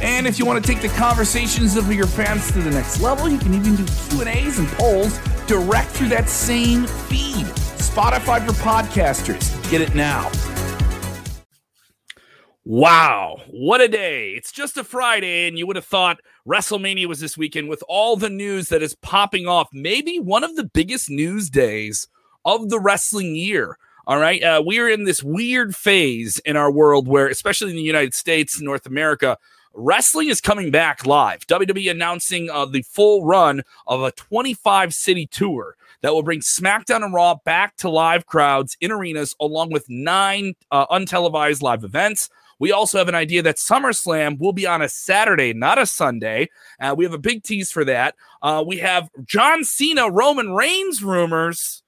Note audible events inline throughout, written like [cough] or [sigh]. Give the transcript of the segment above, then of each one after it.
And if you want to take the conversations of your fans to the next level, you can even do Q&As and polls direct through that same feed. Spotify for podcasters. Get it now. Wow, what a day. It's just a Friday, and you would have thought WrestleMania was this weekend with all the news that is popping off. Maybe one of the biggest news days of the wrestling year. All right. Uh, we are in this weird phase in our world where, especially in the United States, North America, wrestling is coming back live. WWE announcing uh, the full run of a 25 city tour that will bring SmackDown and Raw back to live crowds in arenas, along with nine uh, untelevised live events. We also have an idea that SummerSlam will be on a Saturday, not a Sunday. Uh, we have a big tease for that. Uh, we have John Cena, Roman Reigns rumors.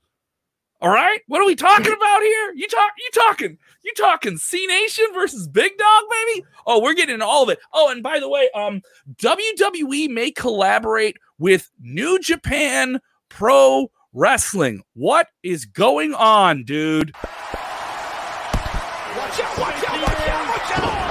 All right, what are we talking about here? You talk, you talking, you talking Cenation versus Big Dog, baby? Oh, we're getting all of it. Oh, and by the way, um, WWE may collaborate with New Japan Pro Wrestling. What is going on, dude? Watch out! Watch out! Watch out!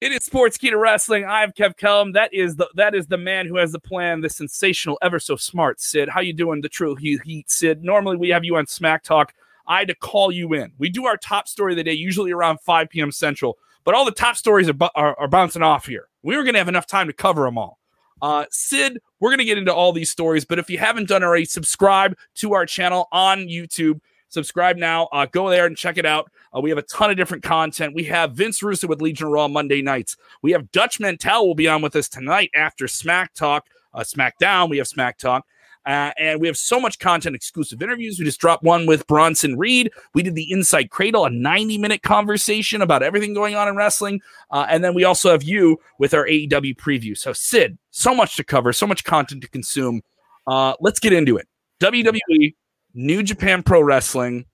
It is Sportskeeda Wrestling. I'm Kev Kellam. That is the that is the man who has the plan. The sensational, ever so smart Sid. How you doing? The true heat, Sid. Normally we have you on Smack Talk. I had to call you in. We do our top story of the day usually around 5 p.m. Central, but all the top stories are, are, are bouncing off here. We were going to have enough time to cover them all. Uh, Sid, we're going to get into all these stories, but if you haven't done already, subscribe to our channel on YouTube. Subscribe now. Uh, go there and check it out. Uh, we have a ton of different content. We have Vince Russo with Legion Raw Monday nights. We have Dutch Mantell will be on with us tonight after Smack Talk, uh, SmackDown. We have Smack Talk. Uh, and we have so much content, exclusive interviews. We just dropped one with Bronson Reed. We did the Inside Cradle, a 90 minute conversation about everything going on in wrestling. Uh, and then we also have you with our AEW preview. So, Sid, so much to cover, so much content to consume. Uh, let's get into it. WWE New Japan Pro Wrestling.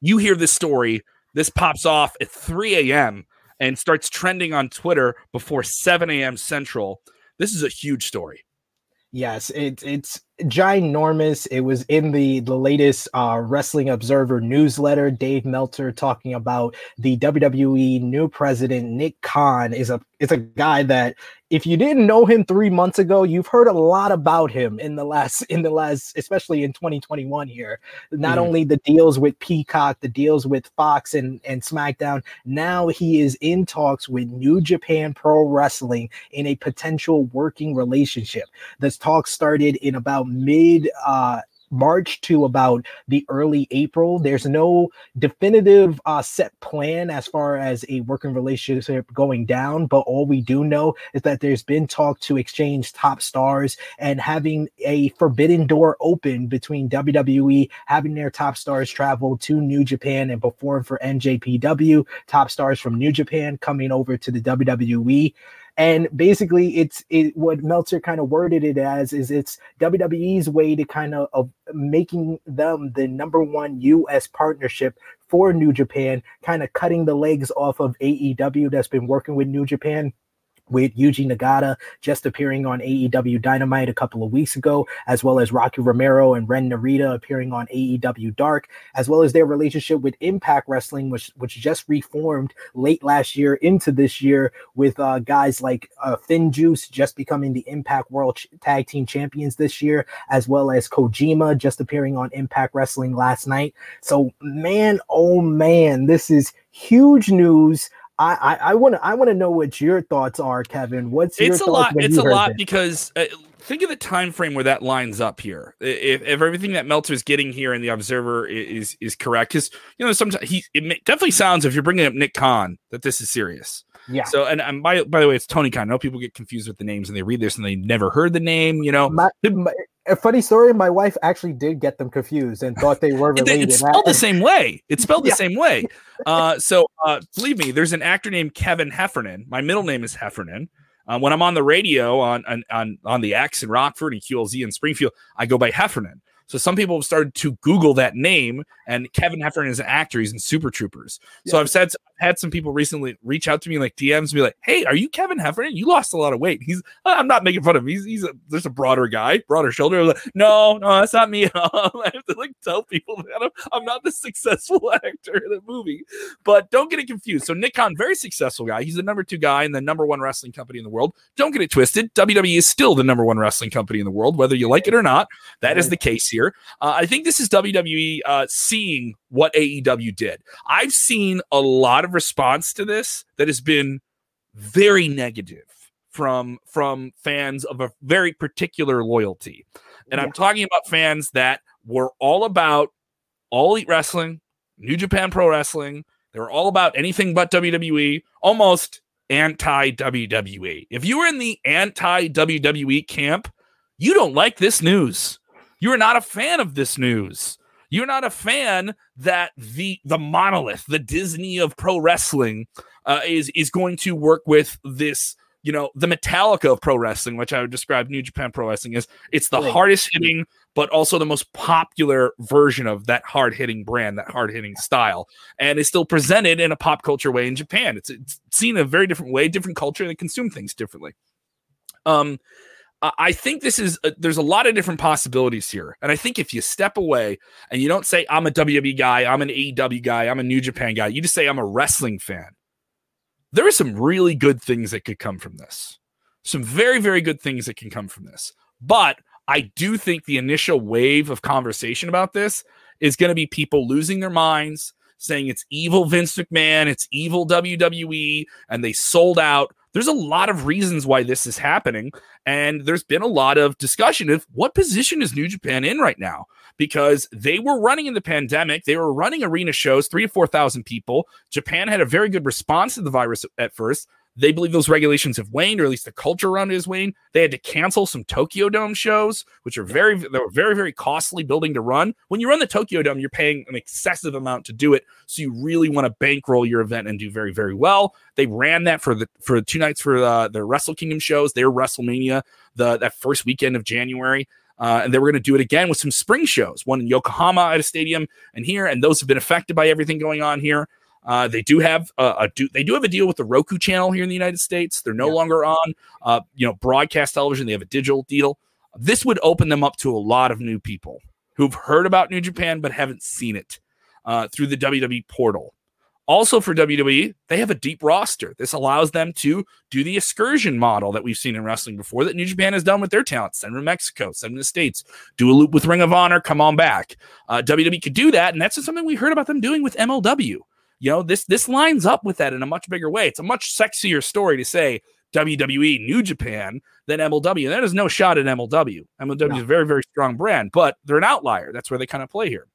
You hear this story. This pops off at 3 a.m. and starts trending on Twitter before 7 a.m. Central. This is a huge story. Yes, it, it's ginormous. It was in the the latest uh, Wrestling Observer newsletter. Dave Meltzer talking about the WWE new president Nick Khan is a is a guy that if you didn't know him three months ago, you've heard a lot about him in the last [laughs] in the last, especially in 2021 here. Not mm. only the deals with Peacock, the deals with Fox and, and SmackDown, now he is in talks with New Japan Pro Wrestling in a potential working relationship. This talk started in about mid uh March to about the early April. There's no definitive uh, set plan as far as a working relationship going down, but all we do know is that there's been talk to exchange top stars and having a forbidden door open between WWE having their top stars travel to New Japan and perform for NJPW, top stars from New Japan coming over to the WWE. And basically, it's it, what Meltzer kind of worded it as is it's WWE's way to kind of of making them the number one U.S. partnership for New Japan, kind of cutting the legs off of AEW that's been working with New Japan with Yuji Nagata just appearing on AEW Dynamite a couple of weeks ago, as well as Rocky Romero and Ren Narita appearing on AEW Dark, as well as their relationship with Impact Wrestling, which which just reformed late last year into this year with uh, guys like uh, FinJuice just becoming the Impact World Ch- Tag Team Champions this year, as well as Kojima just appearing on Impact Wrestling last night. So man, oh man, this is huge news I I want to I want to know what your thoughts are, Kevin. What's it's a lot. It's a lot this? because uh, think of the time frame where that lines up here. If, if everything that Meltzer's getting here in the Observer is is correct, because you know sometimes he it definitely sounds if you're bringing up Nick Khan that this is serious. Yeah. So and, and by by the way, it's Tony Khan. I know people get confused with the names and they read this and they never heard the name. You know, my, my, a funny story. My wife actually did get them confused and thought they were [laughs] related. it's spelled the same way. It's spelled yeah. the same way. Uh, so uh, believe me, there's an actor named Kevin Heffernan. My middle name is Heffernan. Uh, when I'm on the radio on, on on on the X in Rockford and QLZ in Springfield, I go by Heffernan. So some people have started to Google that name, and Kevin Heffernan is an actor. He's in Super Troopers. Yeah. So I've said had some people recently reach out to me like DMs be like, "Hey, are you Kevin Heffernan? You lost a lot of weight." He's I'm not making fun of him. He's he's a, there's a broader guy, broader shoulder. Like, no, no, that's not me [laughs] I have to like tell people that I'm, I'm not the successful [laughs] actor in the movie. But don't get it confused. So Nick Khan, very successful guy. He's the number two guy in the number one wrestling company in the world. Don't get it twisted. WWE is still the number one wrestling company in the world, whether you like it or not. That is the case here. Uh, I think this is WWE uh, seeing what AEW did. I've seen a lot of response to this that has been very negative from from fans of a very particular loyalty. And yeah. I'm talking about fans that were all about all elite wrestling, New Japan Pro Wrestling. They were all about anything but WWE, almost anti WWE. If you were in the anti WWE camp, you don't like this news. You are not a fan of this news. You're not a fan that the the monolith, the Disney of pro wrestling, uh, is is going to work with this. You know, the Metallica of pro wrestling, which I would describe New Japan Pro Wrestling as. It's the hardest hitting, but also the most popular version of that hard hitting brand, that hard hitting style, and is still presented in a pop culture way in Japan. It's, it's seen a very different way, different culture, and they consume things differently. Um, I think this is a, there's a lot of different possibilities here, and I think if you step away and you don't say I'm a WWE guy, I'm an AEW guy, I'm a New Japan guy, you just say I'm a wrestling fan. There are some really good things that could come from this. Some very very good things that can come from this. But I do think the initial wave of conversation about this is going to be people losing their minds, saying it's evil Vince McMahon, it's evil WWE, and they sold out there's a lot of reasons why this is happening. And there's been a lot of discussion of what position is New Japan in right now? Because they were running in the pandemic, they were running arena shows, three to 4,000 people. Japan had a very good response to the virus at first. They believe those regulations have waned, or at least the culture around it has waned. They had to cancel some Tokyo Dome shows, which are very, they were very, very costly building to run. When you run the Tokyo Dome, you're paying an excessive amount to do it, so you really want to bankroll your event and do very, very well. They ran that for the for two nights for uh, their Wrestle Kingdom shows, their WrestleMania, the that first weekend of January. Uh, and they were going to do it again with some spring shows, one in Yokohama at a stadium and here, and those have been affected by everything going on here. Uh, they do have a, a, do they do have a deal with the Roku channel here in the United States. They're no yeah. longer on uh, you know broadcast television. They have a digital deal. This would open them up to a lot of new people who've heard about New Japan but haven't seen it uh, through the WWE portal. Also for WWE, they have a deep roster. This allows them to do the excursion model that we've seen in wrestling before that New Japan has done with their talent. Send them to Mexico, send them to the States, do a loop with Ring of Honor, come on back. Uh, WWE could do that, and that's something we heard about them doing with MLW. You know, this this lines up with that in a much bigger way. It's a much sexier story to say WWE New Japan than MLW. That is no shot at MLW. MLW no. is a very, very strong brand, but they're an outlier. That's where they kind of play here.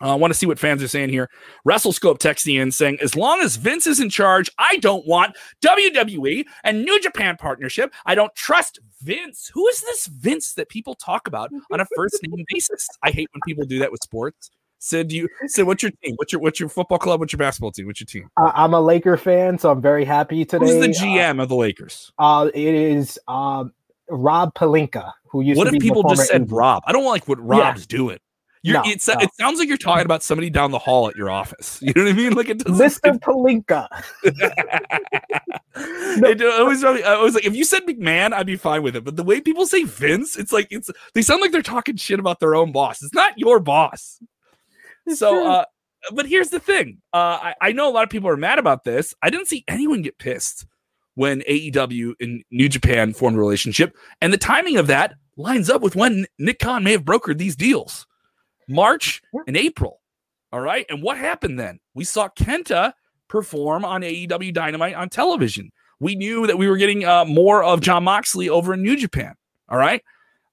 Uh, I want to see what fans are saying here. WrestleScope texting in saying, as long as Vince is in charge, I don't want WWE and New Japan partnership. I don't trust Vince. Who is this Vince that people talk about on a first name basis? I hate when people do that with sports. Sid, you Sid, what's your team? What's your what's your football club? What's your basketball team? What's your team? Uh, I'm a Laker fan, so I'm very happy today. Who's the GM uh, of the Lakers? Uh, it is um, Rob Pelinka, who used. What if people just said Rob? I don't like what Rob's yeah. doing. No, no. It sounds like you're talking about somebody down the hall at your office. [laughs] You know what I mean? Like it does Mr. [laughs] It, Pelinka. [laughs] no. it always, I was like, if you said McMahon, I'd be fine with it. But the way people say Vince, it's like it's they sound like they're talking shit about their own boss. It's not your boss so, uh, but here's the thing. Uh, I, I know a lot of people are mad about this. I didn't see anyone get pissed when AEW and New Japan formed a relationship, and the timing of that lines up with when Nick Khan may have brokered these deals, March and April. All right, and what happened then? We saw Kenta perform on AEW Dynamite on television. We knew that we were getting uh, more of Jon Moxley over in New Japan. All right.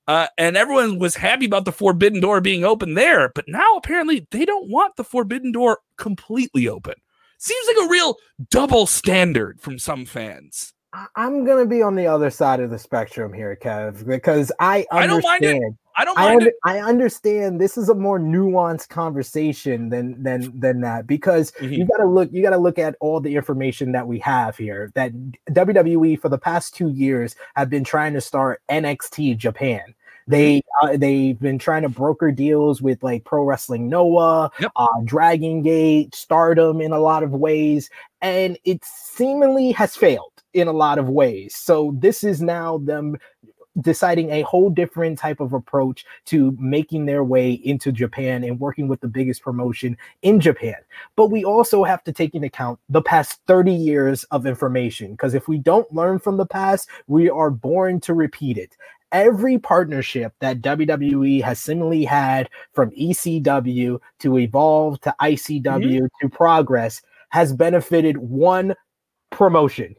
Uh, and everyone was happy about the forbidden door being open there, but now apparently they don't want the forbidden door completely open. Seems like a real double standard from some fans. I'm gonna be on the other side of the spectrum here, Kev, because I understand. I don't mind it. I don't I, mind under. I understand this is a more nuanced conversation than than than that because Mhm. you got to look you got to look at all the information that we have here that WWE for the past 2 years have been trying to start NXT Japan. They Mm-hmm. uh, they've been trying to broker deals with like Pro Wrestling Noah, Yep. uh, Dragon Gate, Stardom in a lot of ways, and it seemingly has failed in a lot of ways. So this is now them deciding a whole different type of approach to making their way into Japan and working with the biggest promotion in Japan. But we also have to take into account the past 30 years of information because if we don't learn from the past, we are born to repeat it. Every partnership that WWE has seemingly had from ECW to Evolve to ICW mm-hmm. to Progress has benefited one promotion,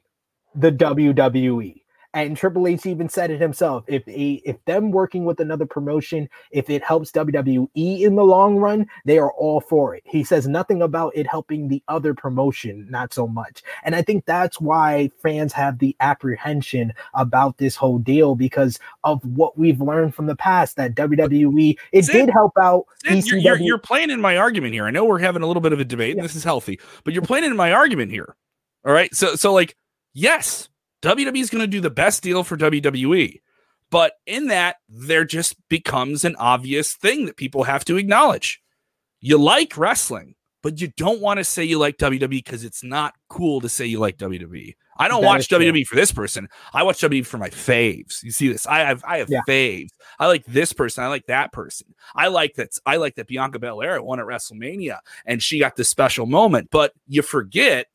the WWE. And Triple H even said it himself. If a, if them working with another promotion, if it helps WWE in the long run, they are all for it. He says nothing about it helping the other promotion, not so much. And I think that's why fans have the apprehension about this whole deal because of what we've learned from the past. That WWE it Sid, did help out Sid, you're, you're, you're playing in my argument here. I know we're having a little bit of a debate, and this is healthy, but you're playing in my argument here. All right. So, so like, yes, WWE is going to do the best deal for WWE, but in that, there just becomes an obvious thing that people have to acknowledge. You like wrestling, but you don't want to say you like WWE because it's not cool to say you like WWE. I don't That watch. WWE for this person. I watch WWE for my faves. You see this? I have I have Yeah. faves. I like this person. I like that person. I like that. I like that Bianca Belair won at WrestleMania and she got this special moment. But you forget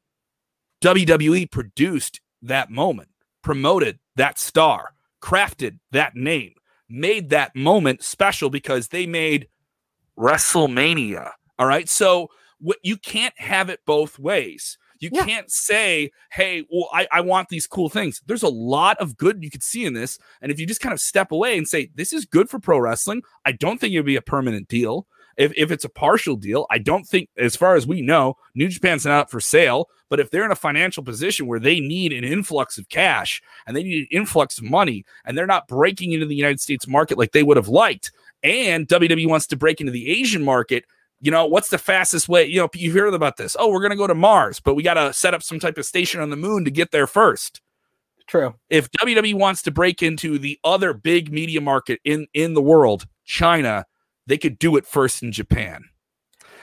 WWE produced that moment, promoted that star, crafted that name, made that moment special because they made WrestleMania. All right. So what you can't have it both ways. You Yeah. can't say, hey, well, I, I want these cool things. There's a lot of good you could see in this. And if you just kind of step away and say, this is good for pro wrestling, I don't think it would be a permanent deal. If, if it's a partial deal, I don't think, as far as we know, New Japan's not up for sale. But if they're in a financial position where they need an influx of cash and they need an influx of money, and they're not breaking into the United States market like they would have liked, and WWE wants to break into the Asian market, you know, what's the fastest way? You know, you hear about this. Oh, we're going to go to Mars, but we got to set up some type of station on the moon to get there first. True. If WWE wants to break into the other big media market in in the world, China, they could do it first in Japan.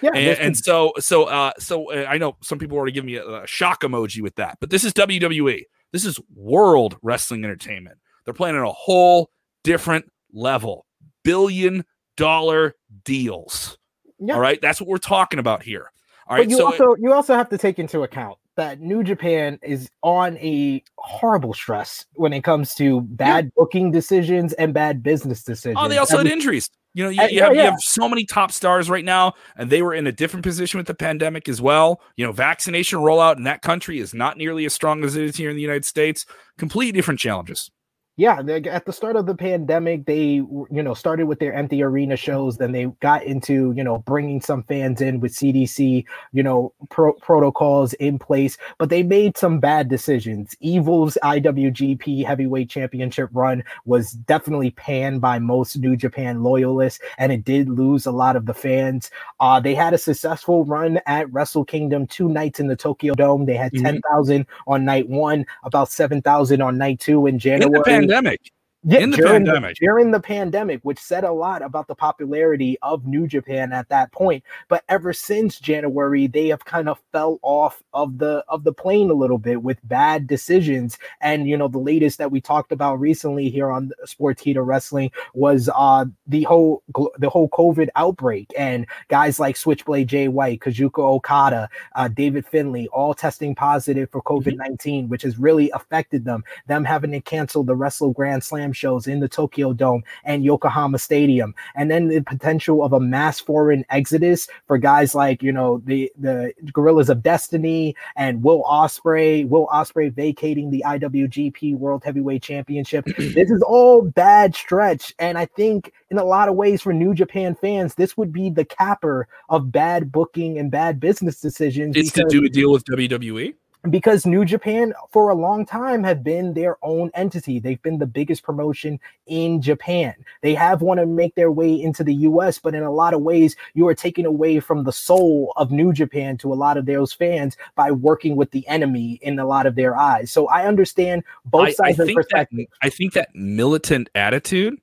Yeah. And, and so so uh so uh, I know some people already give me a, a shock emoji with that, but this is WWE. This is World Wrestling Entertainment. They're playing on a whole different level. Billion dollar deals. yeah. All right, that's what we're talking about here. All right, but you so also you also have to take into account that New Japan is on a horrible stress when it comes to bad booking decisions and bad business decisions. oh, they also had injuries. You know, you, you have oh, yeah, you have so many top stars right now, and they were in a different position with the pandemic as well. You know, vaccination rollout in that country is not nearly as strong as it is here in the United States. Completely different challenges. Yeah, at the start of the pandemic, they you know started with their empty arena shows. Then they got into you know bringing some fans in with CDC you know pro- protocols in place, but they made some bad decisions. Evil's IWGP Heavyweight Championship run was definitely panned by most New Japan loyalists, and it did lose a lot of the fans. Uh, they had a successful run at Wrestle Kingdom, two nights in the Tokyo Dome. They had Mhm. 10,000 on night one, about 7,000 on night two In January. Pandemic, Yeah, in the during pandemic. during the pandemic, which said a lot about the popularity of New Japan at that point. But ever since January, they have kind of fell off of the of the plane a little bit with bad decisions. And you know, the latest that we talked about recently here on Sportskeeda Wrestling was uh the whole the whole COVID outbreak and guys like Switchblade Jay White, Kazuchika Okada, uh, David Finlay, all testing positive for COVID 19, which has really affected them. Them having to cancel the Wrestle Grand Slam shows in the Tokyo Dome and Yokohama Stadium, and then the potential of a mass foreign exodus for guys like you know the the Gorillas of Destiny and Will Ospreay, Will Ospreay vacating the IWGP World Heavyweight Championship. [clears throat] this is all bad stretch, and I think in a lot of ways for New Japan fans, this would be the capper of bad booking and bad business decisions. it's to do a deal with WWE. Because New Japan for a long time have been their own entity. They've been the biggest promotion in Japan. They have want to make their way into the US, but in a lot of ways, you are taking away from the soul of New Japan to a lot of those fans by working with the enemy in a lot of their eyes. So I understand both sides I, I of perspective. That, I think that militant attitude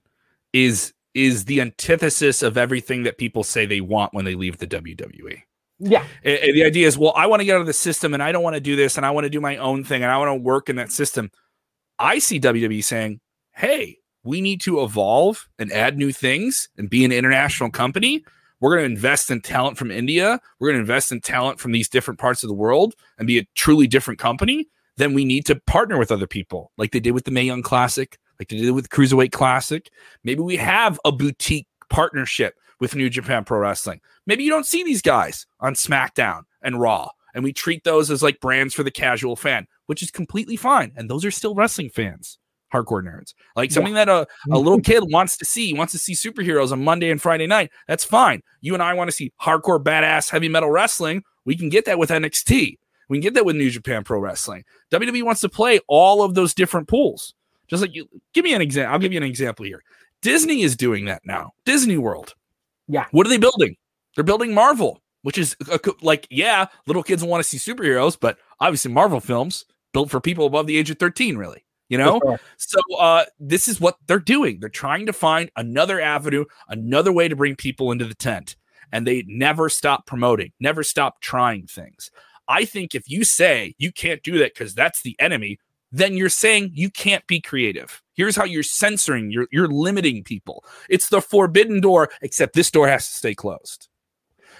is is the antithesis of everything that people say they want when they leave the WWE. Yeah. And the idea is, well, I want to get out of the system and I don't want to do this and I want to do my own thing and I want to work in that system. I see WWE saying, hey, we need to evolve and add new things and be an international company. We're going to invest in talent from India. We're going to invest in talent from these different parts of the world and be a truly different company. Then we need to partner with other people, like they did with the Mae Young Classic, like they did with Cruiserweight Classic. Maybe we have a boutique partnership with New Japan Pro Wrestling. Maybe you don't see these guys on SmackDown and Raw, and we treat those as like brands for the casual fan, which is completely fine. And those are still wrestling fans, hardcore nerds. Like something yeah. that a, a little [laughs] kid wants to see, wants to see superheroes on Monday and Friday night. That's fine. You and I want to see hardcore, badass, heavy metal wrestling. We can get that with NXT. We can get that with New Japan Pro Wrestling. WWE wants to play all of those different pools. Just like you, give me an example. I'll give you an example here. Disney is doing that now. Disney World. Yeah. What are they building? They're building Marvel, which is a, like, yeah, little kids want to see superheroes, but obviously Marvel films built for people above the age of 13, really. You know, sure. so uh, this is what they're doing. They're trying to find another avenue, another way to bring people into the tent, and they never stop promoting, never stop trying things. I think if you say you can't do that because that's the enemy, then you're saying you can't be creative. Here's how you're censoring, you're, you're limiting people. It's the forbidden door, except this door has to stay closed.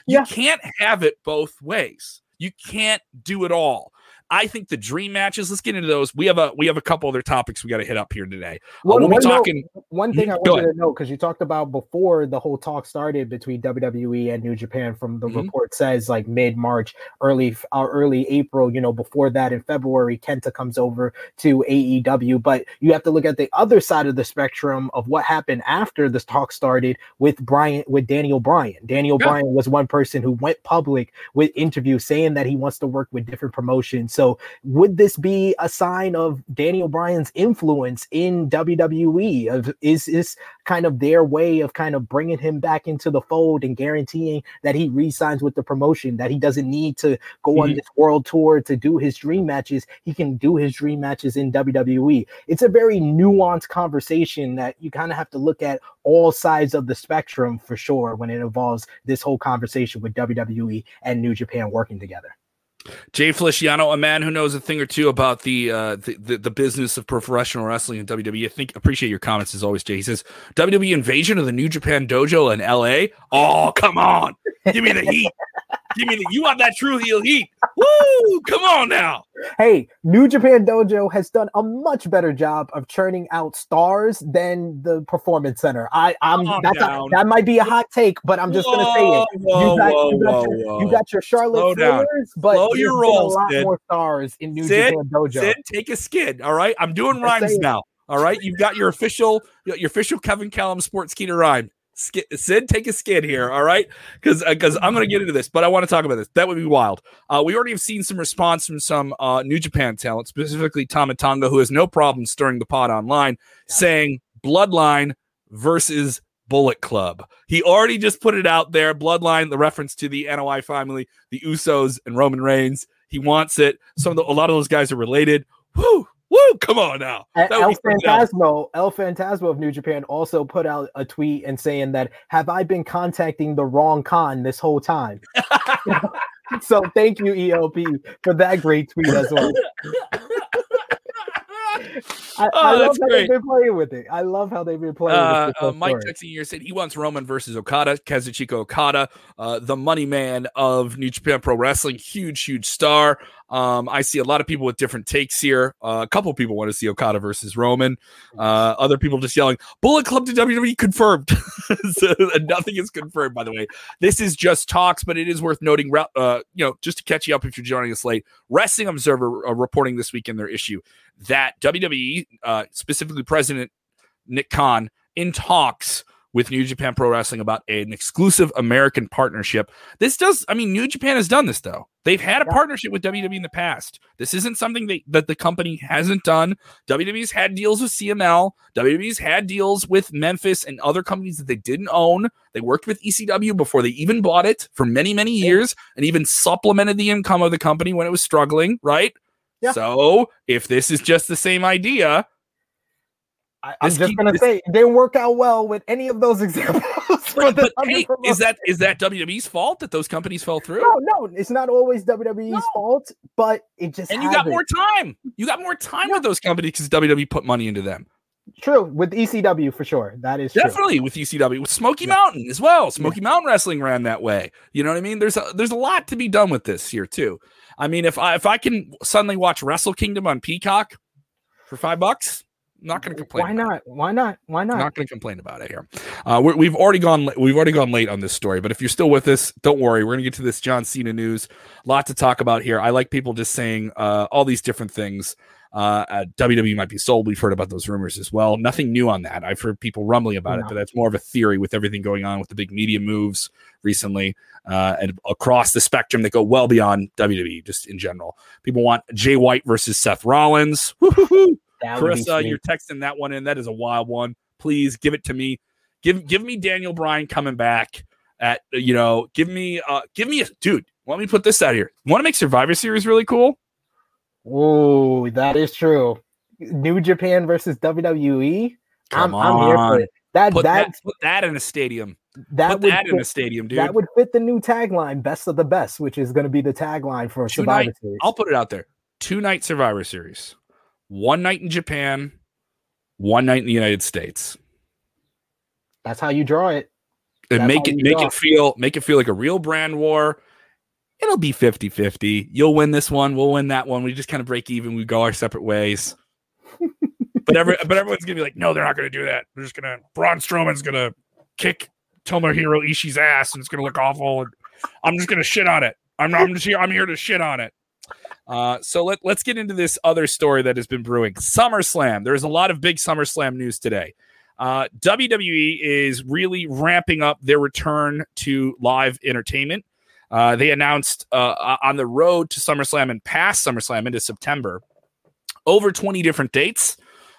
You yeah. can't have it both ways. You can't do it all. I think the dream matches. Let's get into those. We have a we have a couple other topics we got to hit up here today. Well, uh, we'll be talking. Note, one thing I wanted to know because you talked about before the whole talk started between WWE and New Japan. From the mm-hmm. report says like mid March, early uh, early April. You know, before that in February, Kenta comes over to AEW. But you have to look at the other side of the spectrum of what happened after this talk started with Brian with Daniel Bryan. Daniel yeah. Bryan was one person who went public with interviews saying that he wants to work with different promotions so, would this be a sign of Daniel Bryan's influence in WWE? Of is this kind of their way of kind of bringing him back into the fold and guaranteeing that he re-signs with the promotion, that he doesn't need to go mm-hmm. on this world tour to do his dream matches. He can do his dream matches in WWE. It's a very nuanced conversation that you kind of have to look at all sides of the spectrum for sure when it involves this whole conversation with WWE and New Japan working together. Jay Feliciano, a man who knows a thing or two about the, uh, the, the the business of professional wrestling in WWE. I think appreciate your comments as always, Jay. He says WWE invasion of the New Japan Dojo in LA. Oh, come on, give me the heat. Give me the you want that true heel heat. Woo! Come on now. Hey, New Japan Dojo has done a much better job of churning out stars than the Performance Center. I, I'm that's a, that might be a hot take, but I'm just whoa, gonna say it. Whoa, you, got, whoa, you, got your, you, got, your, Charlotte Flair's, but Slow your rolls, a lot Sid. more stars in New Sid, Japan Dojo. Sid, take a skid. All right, I'm doing rhymes now. All right, you've got your official, your official Kevin Kellam Sportskeeda rhyme. Sid, take a skid here, all right? Because because uh, I'm going to get into this, but I want to talk about this. That would be wild. Uh, we already have seen some response from some uh, New Japan talent, specifically Tama Tonga, who has no problem stirring the pot online, yeah. saying Bloodline versus Bullet Club. He already just put it out there. Bloodline, the reference to the Anoa'i family, the Usos, and Roman Reigns. He wants it. Some of the, a lot of those guys are related. Whew, Woo! Come on now. El Phantasmo, El Phantasmo of New Japan also put out a tweet and saying that have I been contacting the wrong Khan this whole time? [laughs] so thank you, ELP, for that great tweet as well. [laughs] I, oh, I love how great. they've been playing with it. I love how they've been playing. Uh, uh, Mike texting here said he wants Roman versus Okada, Kazuchika Okada, uh, the money man of New Japan Pro Wrestling, huge, huge star. Um, I see a lot of people with different takes here. Uh, a couple people want to see Okada versus Roman. Uh, other people just yelling, Bullet Club to WWE confirmed. [laughs] so, nothing is confirmed, by the way. This is just talks, but it is worth noting, uh, you know, just to catch you up if you're joining us late. Wrestling Observer uh, reporting this week in their issue that WWE, uh, specifically President Nick Khan, in talks with New Japan Pro Wrestling about an exclusive American partnership. This does, I mean, New Japan has done this though. They've had a Yeah. partnership with WWE in the past. This isn't something that, that the company hasn't done. WWE's had deals with CMLL. WWE's had deals with Memphis and other companies that they didn't own. They worked with ECW before they even bought it for many, many years and even supplemented the income of the company when it was struggling, right? Yeah. So if this is just the same idea, I, I'm just gonna say it didn't work out well with any of those [laughs] examples. But, but, hey, is that is that WWE's fault that those companies fell through? No, no, it's not always WWE's No. fault, but it just and you got more time. You got more time with those companies because WWE put money into them. True with ECW for sure. That is true. Definitely with ECW, with Smoky Yeah. Mountain as well. Smoky Mountain Wrestling ran that way. You know what I mean? There's a there's a lot to be done with this here too. I mean, if I if I can suddenly watch Wrestle Kingdom on Peacock for five bucks, not going to complain. Why not? Why not? Why not? not going to complain about it here. Uh, we're, we've already gone. We've already gone late on this story, but if you're still with us, don't worry. We're going to get to this John Cena news. A lot to talk about here. I like people just saying uh, all these different things. Uh, uh, WWE might be sold. We've heard about those rumors as well. Nothing new on that. I've heard people rumbling about it, but that's more of a theory with everything going on with the big media moves recently uh, and across the spectrum that go well beyond WWE, just in general. People want Jay White versus Seth Rollins. Woo-hoo-hoo. That would be Carissa, you're texting that one in. That is a wild one. Please give it to me. Give give me Daniel Bryan coming back at you know. Give me uh give me a dude. Let me put this out here. Want to make Survivor Series really cool? Oh, that is true. New Japan versus WWE. I'm, Come I'm here for on. it. That Put that that put that in a stadium. that put would that in a fit, stadium, dude. that would fit the new tagline, "Best of the Best," which is going to be the tagline for Two Survivor night- Series. I'll put it out there. Two night Survivor Series. One night in Japan. One night in the United States. That's how you draw it. and That's make it make draw. it feel make it feel like a real brand war. It'll be 50-50. You'll win this one, we'll win that one. We just kind of break even, we go our separate ways. [laughs] but every but everyone's gonna be like, no, they're not gonna do that. They're just gonna Braun Strowman's gonna kick Tomohiro Ishii's ass and it's gonna look awful. And I'm just gonna shit on it. I'm I'm just here, I'm here to shit on it. Uh, so let, let's get into this other story that has been brewing. SummerSlam. There's a lot of big SummerSlam news today. Uh, WWE is really ramping up their return to live entertainment. Uh, they announced uh, on the road to SummerSlam and past SummerSlam into September over 20 different dates.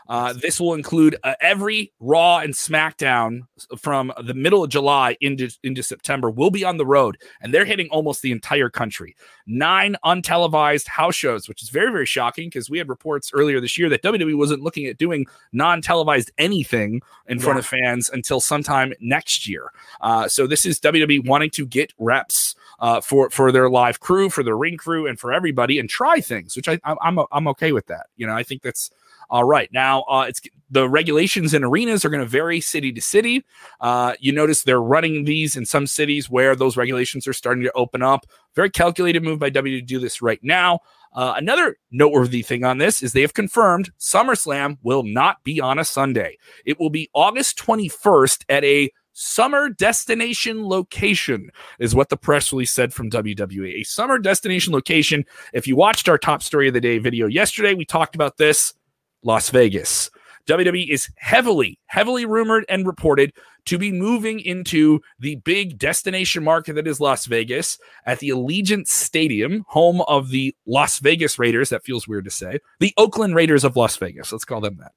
Uh, this will include uh, every Raw and SmackDown from the middle of July into, into September will be on the road, and they're hitting almost the entire country. Nine untelevised house shows, which is very, very shocking because we had reports earlier this year that WWE wasn't looking at doing non televised anything in front of fans until sometime next year. Uh, so this is WWE wanting to get reps uh, for for their live crew, for their ring crew, and for everybody, and try things, which I, I'm I'm okay with that. You know, I think that's all right. Now, uh, it's the regulations in arenas are going to vary city to city. Uh, you notice they're running these in some cities where those regulations are starting to open up. Very calculated move by W to do this right now. Uh, another noteworthy thing on this is they have confirmed SummerSlam will not be on a Sunday. It will be August 21st at a summer destination location, is what the press release said from WWE. A summer destination location. If you watched our top story of the day video yesterday, we talked about this Las Vegas. WWE is heavily, heavily rumored and reported to be moving into the big destination market that is Las Vegas at the Allegiant Stadium, home of the Las Vegas Raiders. That feels weird to say. The Oakland Raiders of Las Vegas. Let's call them that.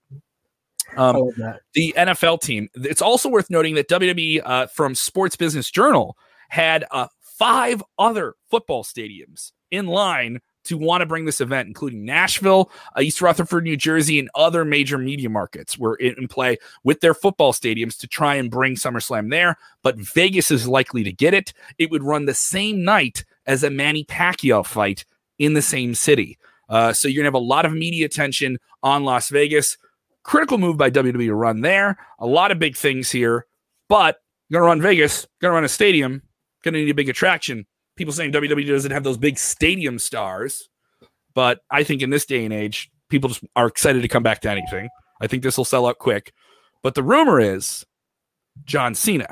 Um, that. the NFL team. It's also worth noting that WWE uh, from Sports Business Journal had uh, five other football stadiums in line to want to bring this event, including Nashville, uh, East Rutherford, New Jersey, and other major media markets were in, play with their football stadiums to try and bring SummerSlam there. But Vegas is likely to get it. It would run the same night as a Manny Pacquiao fight in the same city. Uh, so you're gonna have a lot of media attention on Las Vegas. Critical move by WWE to run there. A lot of big things here, but you're gonna run Vegas, gonna run a stadium, gonna need a big attraction. People saying WWE doesn't have those big stadium stars, but I think in this day and age, people just are excited to come back to anything. I think this will sell out quick. But the rumor is John Cena.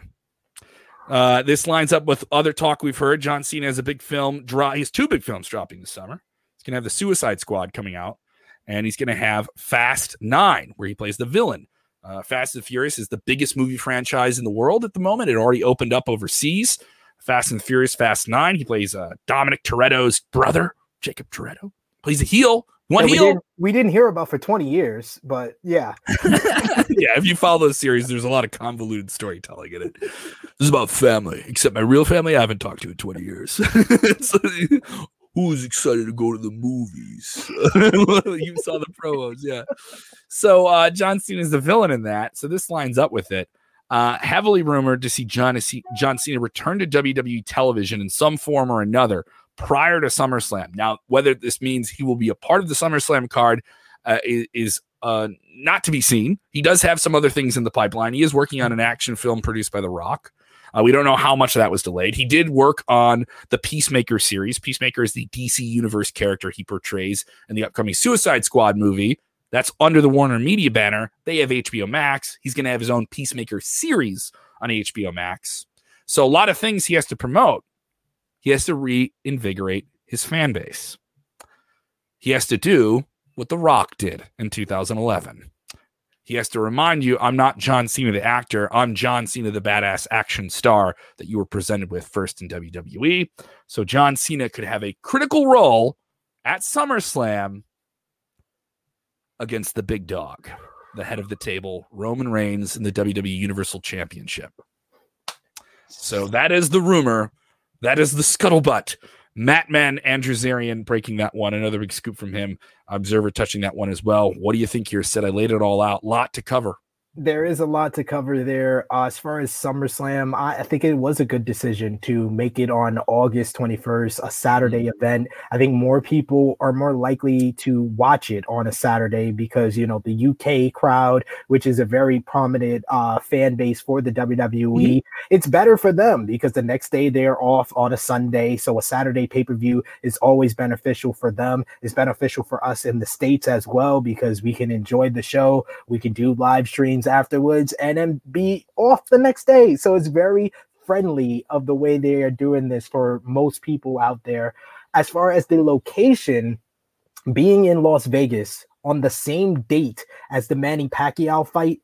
Uh, this lines up with other talk we've heard. John Cena has a big film. Draw. He has two big films dropping this summer. He's gonna have the Suicide Squad coming out, and he's gonna have Fast Nine, where he plays the villain. Uh, Fast and Furious is the biggest movie franchise in the world at the moment. It already opened up overseas. Fast and Furious Fast Nine. He plays uh, Dominic Toretto's brother, Jacob Toretto. Plays a heel. One we, heel. we didn't hear about for 20 years, but yeah. [laughs] yeah, if you follow the series, there's a lot of convoluted storytelling in it. This is about family, except my real family I haven't talked to in 20 years. [laughs] so, who's excited to go to the movies? [laughs] you saw the promos, yeah. So uh, John Cena is the villain in that. So this lines up with it. Uh, heavily rumored to see John, John Cena return to WWE television in some form or another prior to SummerSlam. Now, whether this means he will be a part of the SummerSlam card uh, is, is uh, not to be seen. He does have some other things in the pipeline. He is working on an action film produced by The Rock. Uh, we don't know how much of that was delayed. He did work on the Peacemaker series. Peacemaker is the DC Universe character he portrays in the upcoming Suicide Squad movie. That's under the Warner Media banner. They have HBO Max. He's going to have his own Peacemaker series on HBO Max. So a lot of things he has to promote he has to reinvigorate his fan base. He has to do what The Rock did in 2011. He has to remind you, I'm not John Cena, the actor. I'm John Cena, the badass action star that you were presented with first in WWE. So John Cena could have a critical role at SummerSlam against the big dog, the head of the table, Roman Reigns in the WWE Universal Championship. So that is the rumor that is the scuttlebutt. Mat Men Andrew Zarian breaking that one. Another big scoop from him. Observer touching that one as well. What do you think here, Sid I laid it all out. Lot to cover there is a lot to cover there. Uh, as far as SummerSlam, I, I, think it was a good decision to make it on August 21st, a Saturday mm-hmm. event. I think more people are more likely to watch it on a Saturday because, you know, the UK crowd, which is a very prominent uh, fan base for the WWE, mm-hmm. it's better for them because the next day they're off on a Sunday. So a Saturday pay per view is always beneficial for them. It's beneficial for us in the States as well because we can enjoy the show. We can do live streams afterwards and then be off the next day. So it's very friendly of the way they are doing this for most people out there. As far as the location, being in Las Vegas on the same date as the Manny Pacquiao fight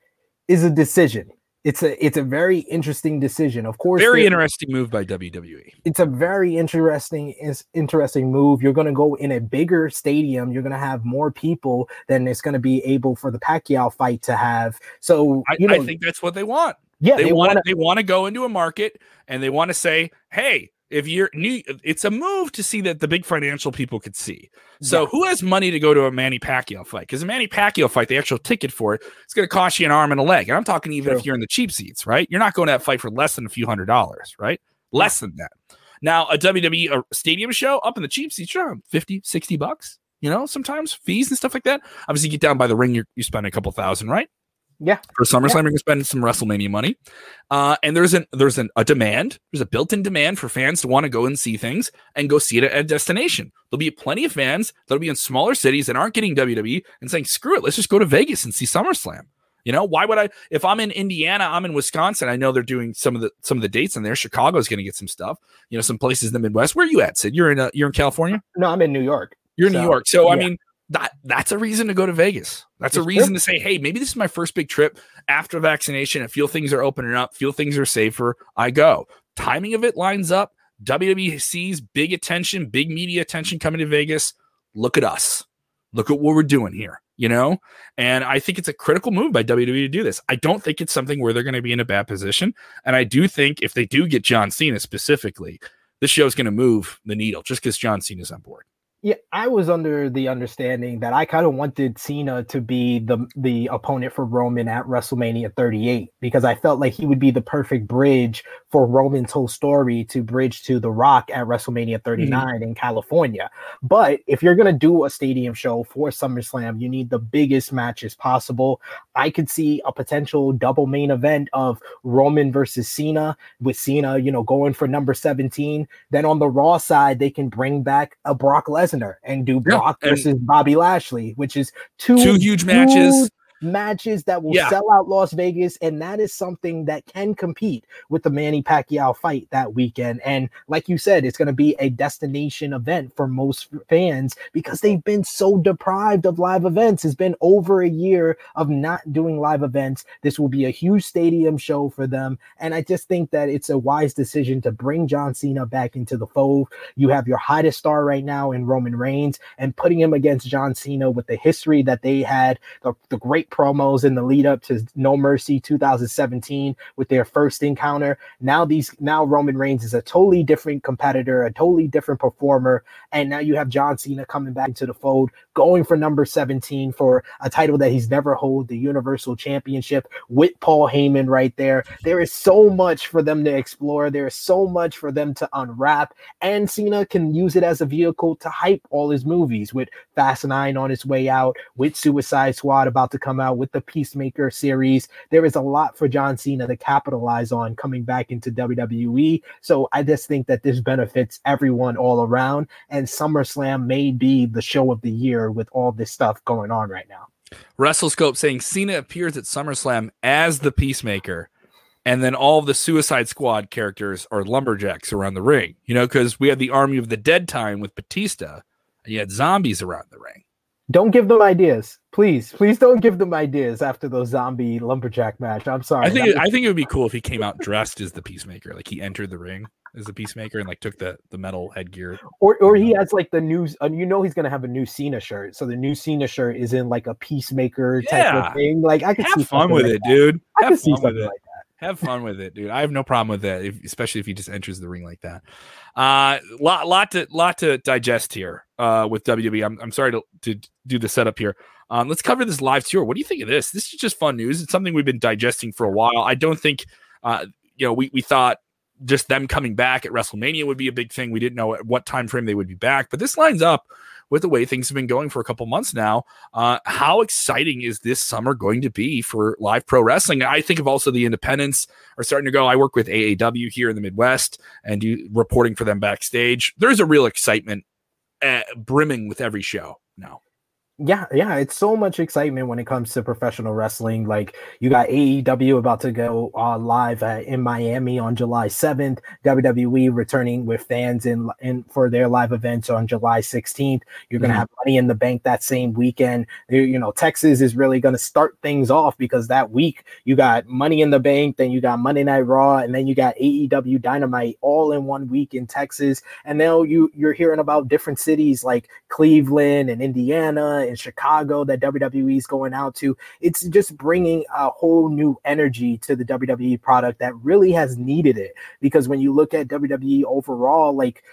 is a decision it's a it's a very interesting decision. Of course, very interesting move by WWE. It's a very interesting is interesting move. You're going to go in a bigger stadium. You're going to have more people than it's going to be able for the Pacquiao fight to have. So I, you know, I think that's what they want. Yeah, they, they want they want to go into a market and they want to say, hey, if you're new, it's a move to see that the big financial people could see. So yeah. who has money to go to a Manny Pacquiao fight? Because a Manny Pacquiao fight, the actual ticket for it, it's going to cost you an arm and a leg. And I'm talking even True. if you're in the cheap seats, right? You're not going to that fight for less than a few hundred dollars, right? Less than that. Now, a WWE a stadium show up in the cheap seats, sure, 50, 60 bucks, you know, sometimes fees and stuff like that. Obviously, you get down by the ring, you you spend a couple thousand, right? Yeah. For SummerSlam, yeah. you're gonna spend some WrestleMania money. Uh, and there's an there's an, a demand, there's a built-in demand for fans to want to go and see things and go see it at a destination. There'll be plenty of fans that'll be in smaller cities that aren't getting WWE and saying, screw it, let's just go to Vegas and see SummerSlam. You know, why would I if I'm in Indiana, I'm in Wisconsin, I know they're doing some of the some of the dates in there. Chicago's gonna get some stuff, you know, some places in the Midwest. Where are you at, Sid? You're in uh, you're in California? No, I'm in New York. You're in so, New York. So yeah. I mean that that's a reason to go to Vegas. That's a reason to say, hey, maybe this is my first big trip after vaccination. I feel things are opening up, feel things are safer. I go. Timing of it lines up. WWE sees big attention, big media attention coming to Vegas. Look at us. Look at what we're doing here, you know? And I think it's a critical move by WWE to do this. I don't think it's something where they're going to be in a bad position. And I do think if they do get John Cena specifically, this show's going to move the needle just because John Cena's on board. Yeah, I was under the understanding that I kind of wanted Cena to be the the opponent for Roman at WrestleMania 38 because I felt like he would be the perfect bridge for Roman's whole story to bridge to The Rock at WrestleMania 39 mm-hmm. in California. But if you're going to do a stadium show for SummerSlam, you need the biggest matches possible. I could see a potential double main event of Roman versus Cena with Cena, you know, going for number 17. Then on the Raw side, they can bring back a Brock Lesnar Lesnar and do Brock yeah, and versus Bobby Lashley, which is two two huge matches. Matches that will Yeah. sell out Las Vegas, and that is something that can compete with the Manny Pacquiao fight that weekend. And like you said, it's going to be a destination event for most fans because they've been so deprived of live events. It's been over a year of not doing live events. This will be a huge stadium show for them, and I just think that it's a wise decision to bring John Cena back into the fold. You have your hottest star right now in Roman Reigns, and putting him against John Cena with the history that they had, the, the great promos in the lead up to No Mercy 2017 with their first encounter. Now these now Roman Reigns is a totally different competitor, a totally different performer, and now you have John Cena coming back into the fold, going for number 17 for a title that he's never hold, the Universal Championship with Paul Heyman right there. There is so much for them to explore. There is so much for them to unwrap, and Cena can use it as a vehicle to hype all his movies with Fast Nine on its way out, with Suicide Squad about to come out, with the Peacemaker series. There is a lot for John Cena to capitalize on coming back into WWE. So I just think that this benefits everyone all around, and SummerSlam may be the show of the year with all this stuff going on right now. WrestleScope saying Cena appears at SummerSlam as the Peacemaker, and then all the Suicide Squad characters are lumberjacks around the ring. You know, because we had the Army of the Dead time with Batista, and you had zombies around the ring. Don't give them ideas, please. Please don't give them ideas after those zombie lumberjack match. I'm sorry. I think it, I think it would be cool if he came out dressed as the Peacemaker, like he entered the ring as the Peacemaker and like took the the metal headgear. or or he has like the new uh, you know he's gonna have a new Cena shirt. So the new Cena shirt is in like a peacemaker type Yeah. of thing. Like I could see Have fun with like it, that. dude. I Have could see fun with something it. like that. Have fun with it, dude. I have no problem with that, if, especially if he just enters the ring like that. Uh, lot, lot to, lot to digest here. Uh, with WWE, I'm, I'm sorry to, to do the setup here. Um, let's cover this live tour. What do you think of this? This is just fun news. It's something we've been digesting for a while. I don't think, uh, you know, we we thought just them coming back at WrestleMania would be a big thing. We didn't know at what time frame they would be back, but this lines up with the way things have been going for a couple months now. Uh, how exciting is this summer going to be for live pro wrestling? I think of also the independents are starting to go. I work with AAW here in the Midwest and do reporting for them backstage. There's a real excitement uh, brimming with every show now. Yeah, yeah, it's so much excitement when it comes to professional wrestling. Like you got AEW about to go uh, live uh, in Miami on July 7th, WWE returning with fans in in for their live events on July 16th. You're going to Mhm. have Money in the Bank that same weekend. You know, Texas is really going to start things off because that week you got Money in the Bank, then you got Monday Night Raw, and then you got AEW Dynamite all in one week in Texas. And now you you're hearing about different cities like Cleveland and Indiana and Chicago that WWE is going out to. It's just bringing a whole new energy to the WWE product that really has needed it. Because when you look at WWE overall, like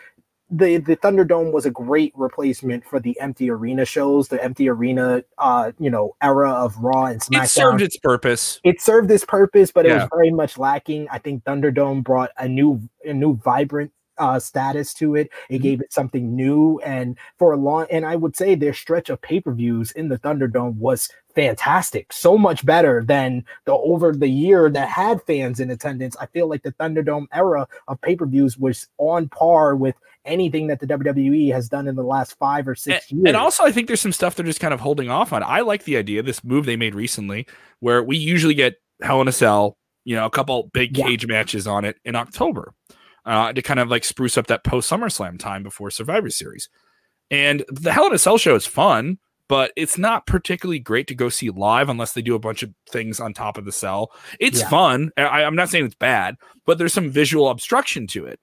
the the Thunderdome was a great replacement for the empty arena shows, the empty arena uh you know era of Raw and SmackDown It served its purpose. it served this purpose, but it Yeah. was very much lacking. I think Thunderdome brought a new, a new vibrant uh, status to it. It Mhm. gave it something new, and for a long, and I would say their stretch of pay per views in the Thunderdome was fantastic. So much better than the over the year that had fans in attendance. I feel like the Thunderdome era of pay per views was on par with anything that the WWE has done in the last five or six and, years. and also, I think there's some stuff they're just kind of holding off on. I like the idea, this move they made recently, where we usually get Hell in a Cell, you know, a couple big Yeah. cage matches on it in October uh, to kind of like spruce up that post SummerSlam time before Survivor Series. And the Hell in a Cell show is fun, but it's not particularly great to go see live unless they do a bunch of things on top of the cell. It's Yeah. fun. I, I'm not saying it's bad, but there's some visual obstruction to it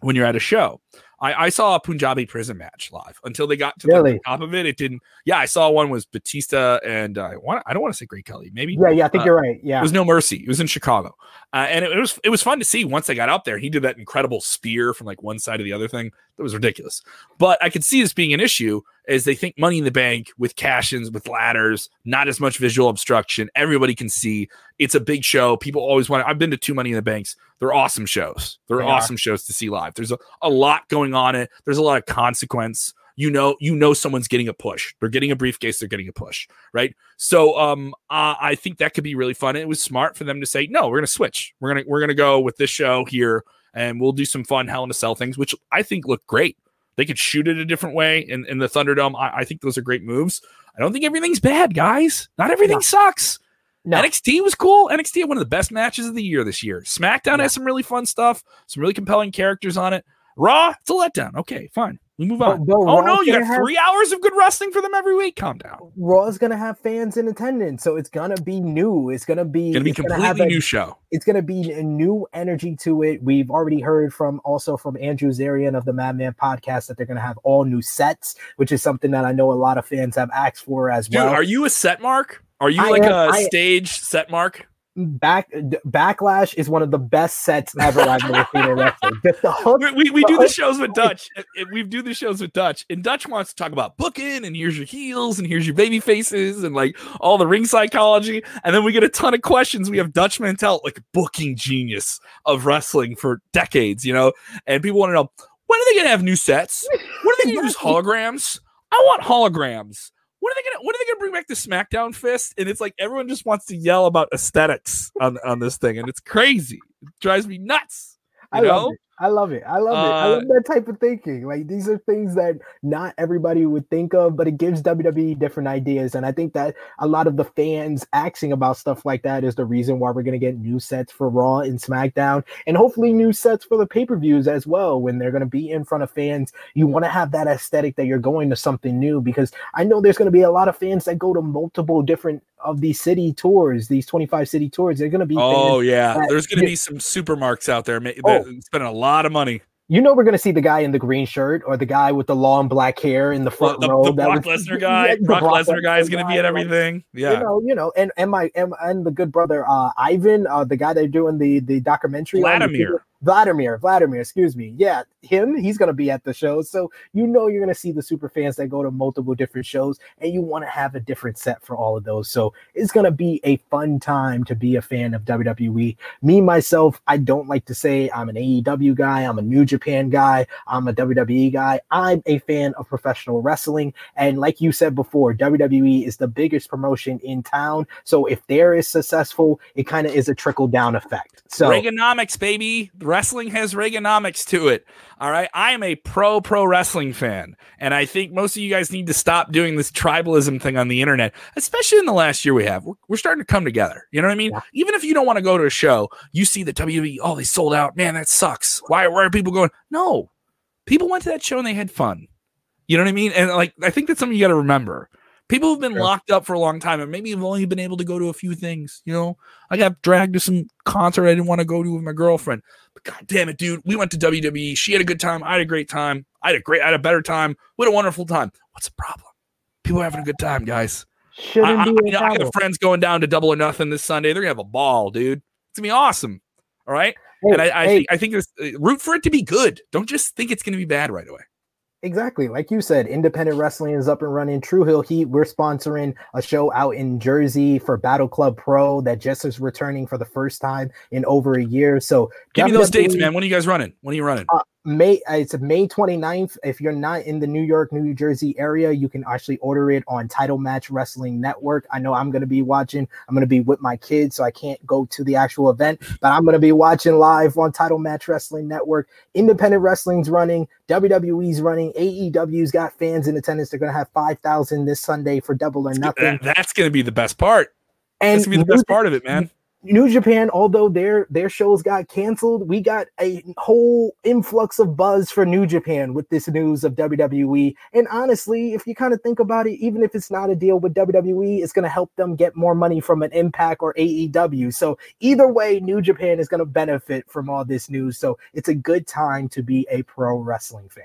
when you're at a show. I, I saw a Punjabi prison match live until they got to the- Really? the top of it. It didn't. Yeah, I saw one was Batista and uh, I want. I don't want to say Great Khali. Maybe yeah, yeah, I think uh, you're right. Yeah, it was No Mercy. It was in Chicago, uh, and it, it was it was fun to see once they got up there. He did that incredible spear from like one side to the other thing. That was ridiculous. But I could see this being an issue as they think Money in the Bank with cash-ins, with ladders, not as much visual obstruction. Everybody can see. It's a big show. People always want. I've been to two Money in the Banks. They're awesome shows. They're They are. awesome shows to see live. There's a, a lot going on. It. There's a lot of consequence. You know, you know, someone's getting a push. They're getting a briefcase. They're getting a push, right? So, um, uh, I think that could be really fun. It was smart for them to say, no, we're gonna switch. We're gonna we're gonna go with this show here, and we'll do some fun Hell in a Cell things, which I think look great. They could shoot it a different way in, in the Thunderdome. I, I think those are great moves. I don't think everything's bad, guys. Not everything no. sucks. No. NXT was cool. NXT had one of the best matches of the year this year. SmackDown yeah. has some really fun stuff, some really compelling characters on it. Raw, it's a letdown. Okay, fine. We move on. But, but oh no, you got have, three hours of good wrestling for them every week. Calm down. Raw's gonna have fans in attendance, so it's gonna be new. It's gonna be gonna be completely new show. It's gonna be a new energy to it. We've already heard from also from Andrew Zarian of the Mat Men podcast that they're gonna have all new sets, which is something that I know a lot of fans have asked for as Dude, well. Are you a set mark? Are you I like am, a I, stage set mark? back backlash is one of the best sets ever I've ever seen in wrestling. Hook, we, we, we do the shows with Dutch. We do the shows with Dutch, and Dutch wants to talk about booking, and here's your heels, and here's your baby faces, and like all the ring psychology. And then we get a ton of questions. We have Dutch Mantell, like booking genius of wrestling for decades, you know, and people want to know when are they gonna have new sets? When are they gonna use [laughs] holograms? I want holograms when are they gonna when gonna bring back the SmackDown fist? And it's like everyone just wants to yell about aesthetics on on this thing, and it's crazy. It drives me nuts. You I know? I love it. I love uh, it. I love that type of thinking. Like these are things that not everybody would think of, but it gives WWE different ideas. And I think that a lot of the fans asking about stuff like that is the reason why we're going to get new sets for Raw and SmackDown, and hopefully new sets for the pay per views as well. When they're going to be in front of fans, you want to have that aesthetic that you're going to something new because I know there's going to be a lot of fans that go to multiple different of these city tours, these 25 city tours, they're going to be. Oh, yeah. There's going to be some supermarkets out there oh, spending a lot of money. You know, we're going to see the guy in the green shirt or the guy with the long black hair in the front the, row. The Brock [laughs] Lesnar guy. Yeah, Brock, Brock Lesnar guy is going to be at everything. Yeah. You know, you know, and, and my, and, and the good brother, uh, Ivan, uh, the guy they're doing the, the documentary. Vladimir. Vladimir, Vladimir, excuse me. Yeah, him, he's going to be at the show. So you know you're going to see the super fans that go to multiple different shows and you want to have a different set for all of those. So it's going to be a fun time to be a fan of WWE. Me, myself, I don't like to say I'm an AEW guy, I'm a New Japan guy, I'm a WWE guy. I'm a fan of professional wrestling. And like you said before, WWE is the biggest promotion in town. So if they're successful, it kind of is a trickle down effect. So Reaganomics, baby wrestling has Reaganomics to it. All right. I am a pro pro wrestling fan. And I think most of you guys need to stop doing this tribalism thing on the internet, especially in the last year we have. We're, we're starting to come together. You know what I mean? Yeah. Even if you don't want to go to a show, you see the WWE, oh, they sold out. Man, that sucks. Why, why are people going? No. People went to that show and they had fun. You know what I mean? And like, I think that's something you got to remember. People have been sure. locked up for a long time and maybe have only been able to go to a few things. You know, I got dragged to some concert I didn't want to go to with my girlfriend. But god damn it, dude, we went to WWE. She had a good time. I had a great time. I had a great, I had a better time. We had a wonderful time. What's the problem? People are having a good time, guys. Shouldn't I, be I, I, I got friends going down to double or nothing this Sunday. They're gonna have a ball, dude. It's gonna be awesome. All right. Hey, and I, I hey. think I think uh, root for it to be good. Don't just think it's gonna be bad right away. Exactly. Like you said, independent wrestling is up and running. True Hill Heat, we're sponsoring a show out in Jersey for Battle Club Pro that just is returning for the first time in over a year. So give me those dates, man. When are you guys running? When are you running? Uh, May uh, it's May 29th. If you're not in the New York, New Jersey area, you can actually order it on Title Match Wrestling Network. I know I'm going to be watching. I'm going to be with my kids, so I can't go to the actual event, but I'm going to be watching live on Title Match Wrestling Network. Independent wrestling's running, WWE's running, AEW's got fans in attendance. They're going to have 5,000 this Sunday for Double or Nothing. That, that's going to be the best part. And that's going to be the best part of it, man. New Japan, although their their shows got canceled, we got a whole influx of buzz for New Japan with this news of WWE. And honestly, if you kind of think about it, even if it's not a deal with WWE, it's going to help them get more money from an Impact or AEW. So either way, New Japan is going to benefit from all this news. So it's a good time to be a pro wrestling fan.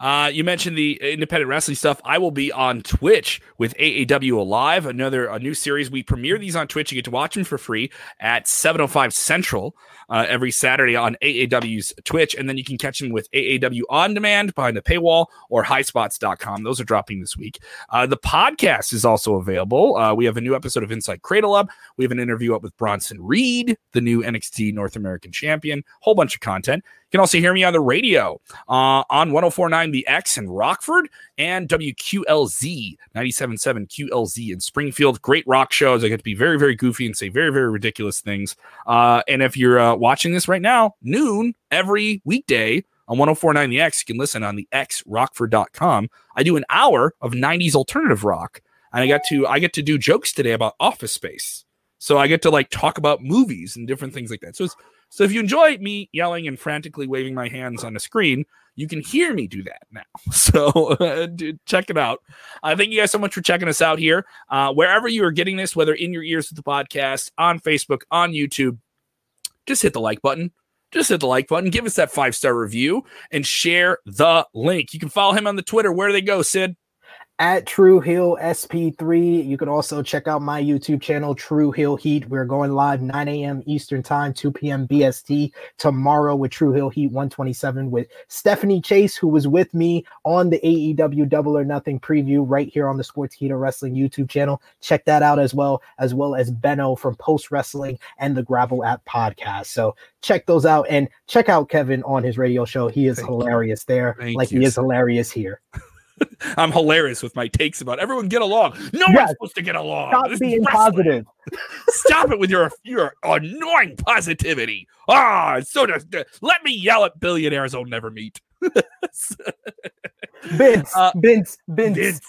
Uh, you mentioned the independent wrestling stuff. I will be on Twitch with AAW Alive, another a new series. We premiere these on Twitch. You get to watch them for free at 7:05 Central uh, every Saturday on AAW's Twitch, and then you can catch them with AAW on demand behind the paywall or highspots.com. Those are dropping this week. Uh, the podcast is also available. Uh, we have a new episode of Inside Cradle up. We have an interview up with Bronson Reed, the new NXT North American champion. Whole bunch of content. You can also hear me on the radio uh, on 1049 The X in Rockford and WQLZ 97.7 QLZ in Springfield. Great rock shows. I get to be very, very goofy and say very, very ridiculous things. Uh, and if you're uh, watching this right now, noon every weekday on 1049 The X, you can listen on the xrockford.com. I do an hour of 90s alternative rock and I got to I get to do jokes today about Office Space. So I get to like talk about movies and different things like that. So so if you enjoy me yelling and frantically waving my hands on the screen, you can hear me do that now. [laughs] So uh, check it out. Uh, thank you guys so much for checking us out here. Uh, wherever you are getting this, whether in your ears with the podcast, on Facebook, on YouTube, just hit the like button. Just hit the like button, give us that five star review, and share the link. You can follow him on the Twitter. Where do they go, Sid? At True Hill SP3. You can also check out my YouTube channel, True Hill Heat. We're going live 9 a.m. Eastern Time, 2 p.m. BST tomorrow with True Hill Heat 127 with Stephanie Chase, who was with me on the AEW Double or Nothing preview right here on the Sportskeeda Wrestling YouTube channel. Check that out as well, as well as Benno from Post Wrestling and the Gravel App podcast. So check those out and check out Kevin on his radio show. He is Thank hilarious you. there, Thank like you, he is hilarious here. [laughs] I'm hilarious with my takes about everyone get along. No yes. one's supposed to get along. Stop this being positive. [laughs] Stop it with your your annoying positivity. Ah, oh, so just, let me yell at billionaires I'll never meet. [laughs] Vince, uh, Vince, Vince, Vince,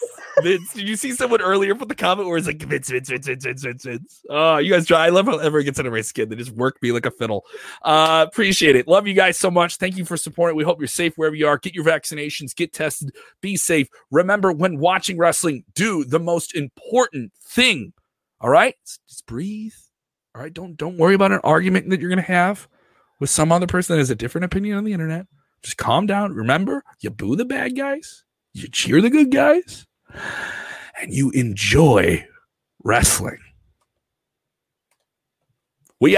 Vince. Did you see someone earlier put the comment where it's like Vince, Vince, Vince, Vince, Vince, Vince, Vince? Oh, you guys try. I love how everyone gets under my skin. They just work me like a fiddle. Uh, appreciate it. Love you guys so much. Thank you for supporting. We hope you're safe wherever you are. Get your vaccinations. Get tested. Be safe. Remember, when watching wrestling, do the most important thing. All right, just breathe. All right, don't don't worry about an argument that you're gonna have with some other person that has a different opinion on the internet. Just calm down. Remember, you boo the bad guys, you cheer the good guys, and you enjoy wrestling.